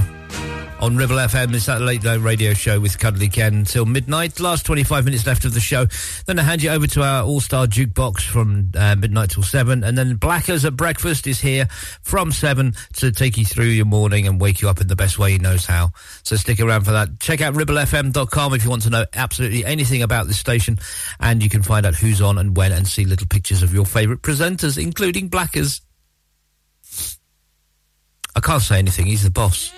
on Ribble FM. It's that late night radio show with Cuddly Ken till midnight. Last 25 minutes left of the show. Then I hand you over to our all star jukebox from uh, midnight till seven. And then Blackers at Breakfast is here from seven to take you through your morning and wake you up in the best way he knows how. So stick around for that. Check out ribblefm.com if you want to know absolutely anything about this station. And you can find out who's on and when and see little pictures of your favourite presenters, including Blackers can't say anything. He's the boss.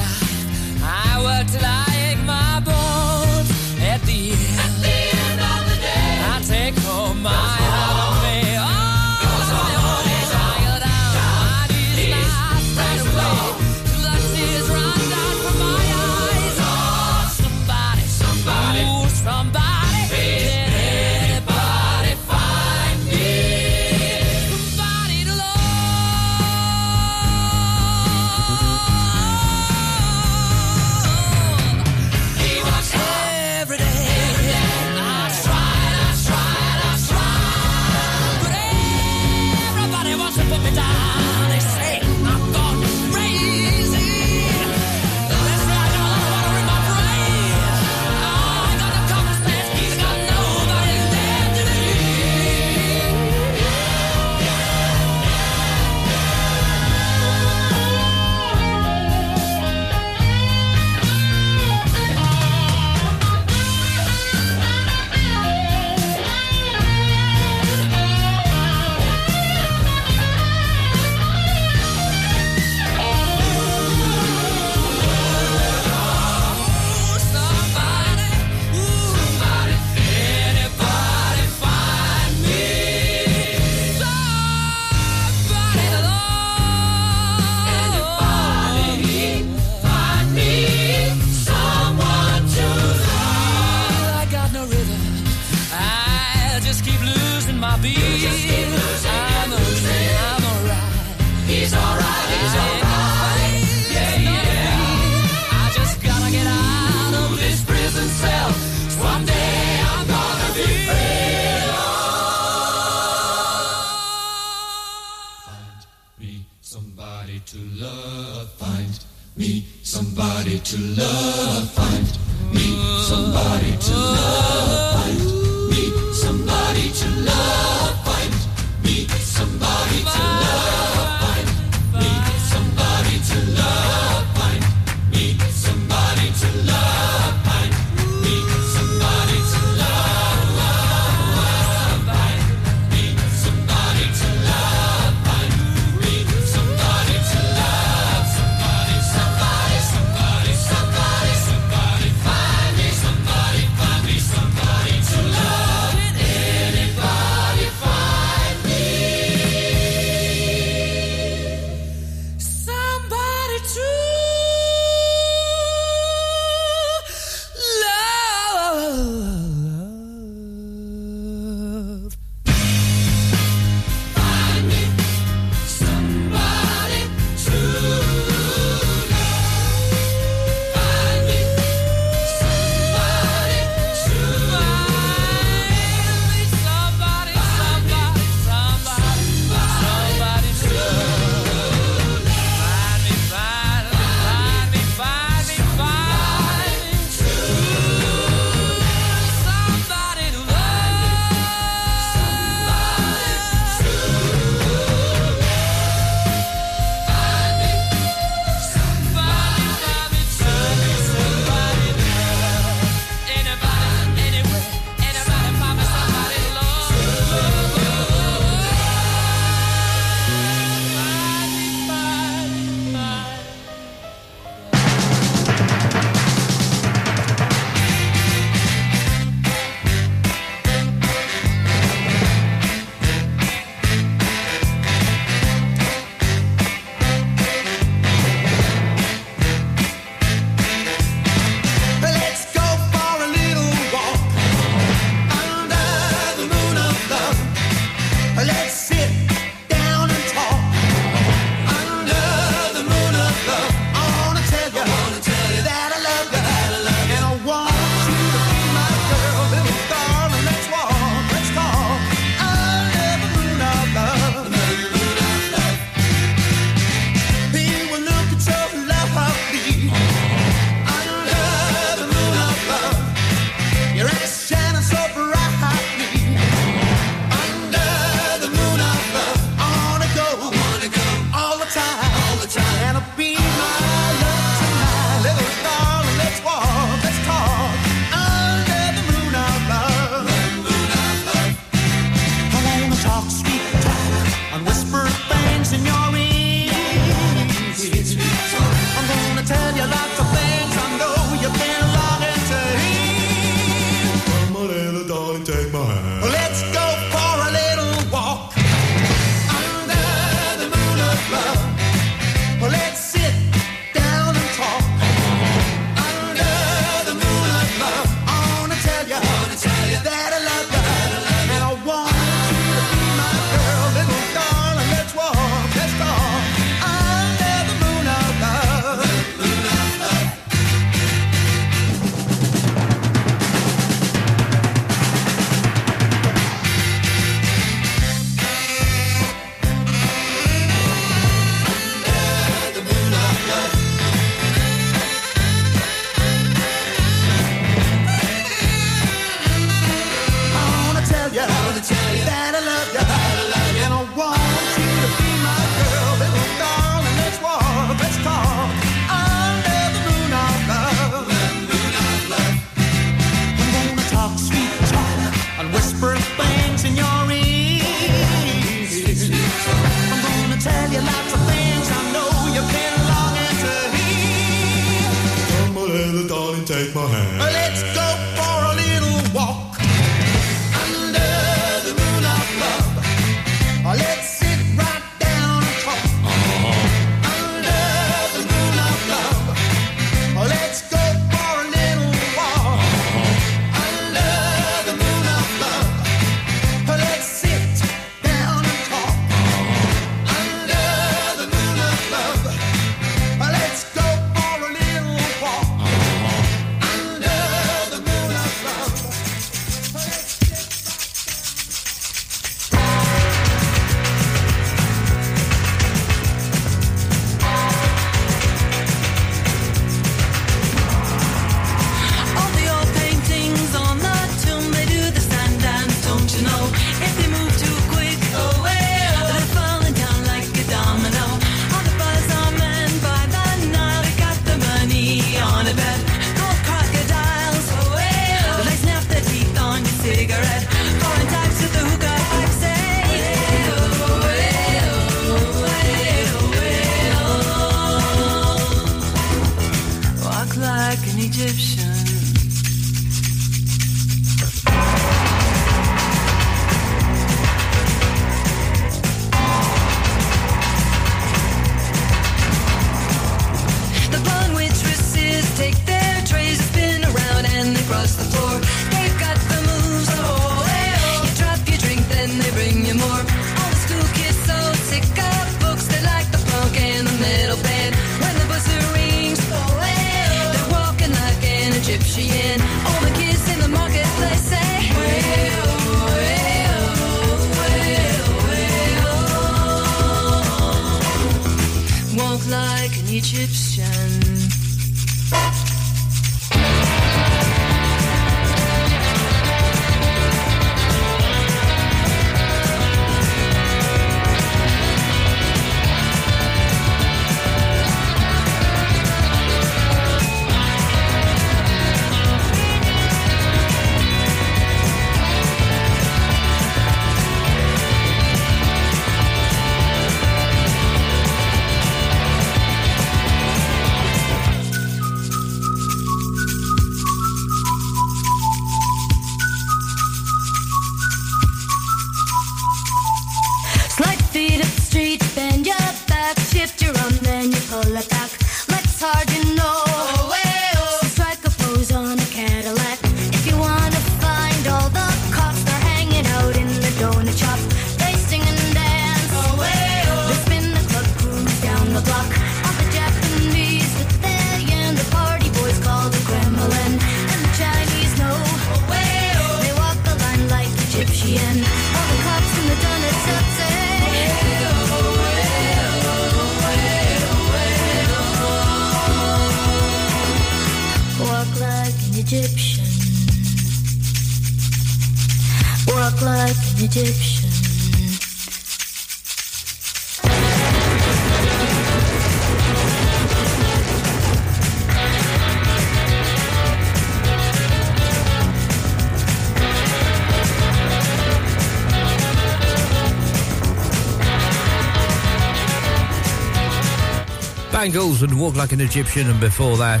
Daniels with Walk Like an Egyptian, and before that,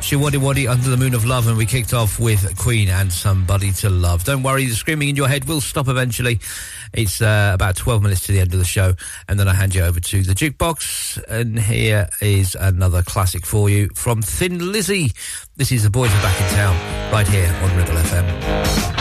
Showaddywaddy Under the Moon of Love, and we kicked off with Queen and Somebody to Love. Don't worry, the screaming in your head will stop eventually. It's uh, about 12 minutes to the end of the show, and then I hand you over to the jukebox. And here is another classic for you from Thin Lizzy. This is The Boys Are Back in Town, right here on Ribble FM.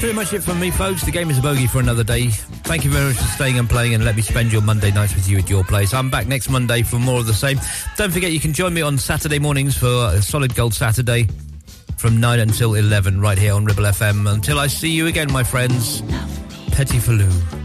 pretty much it from me, folks. The game is a bogey for another day. Thank you very much for staying and playing, and let me spend your Monday nights with you at your place. I'm back next Monday for more of the same. Don't forget, you can join me on Saturday mornings for Solid Gold Saturday from 9 until 11 right here on Ribble FM. Until I see you again, my friends, Petty Faloo.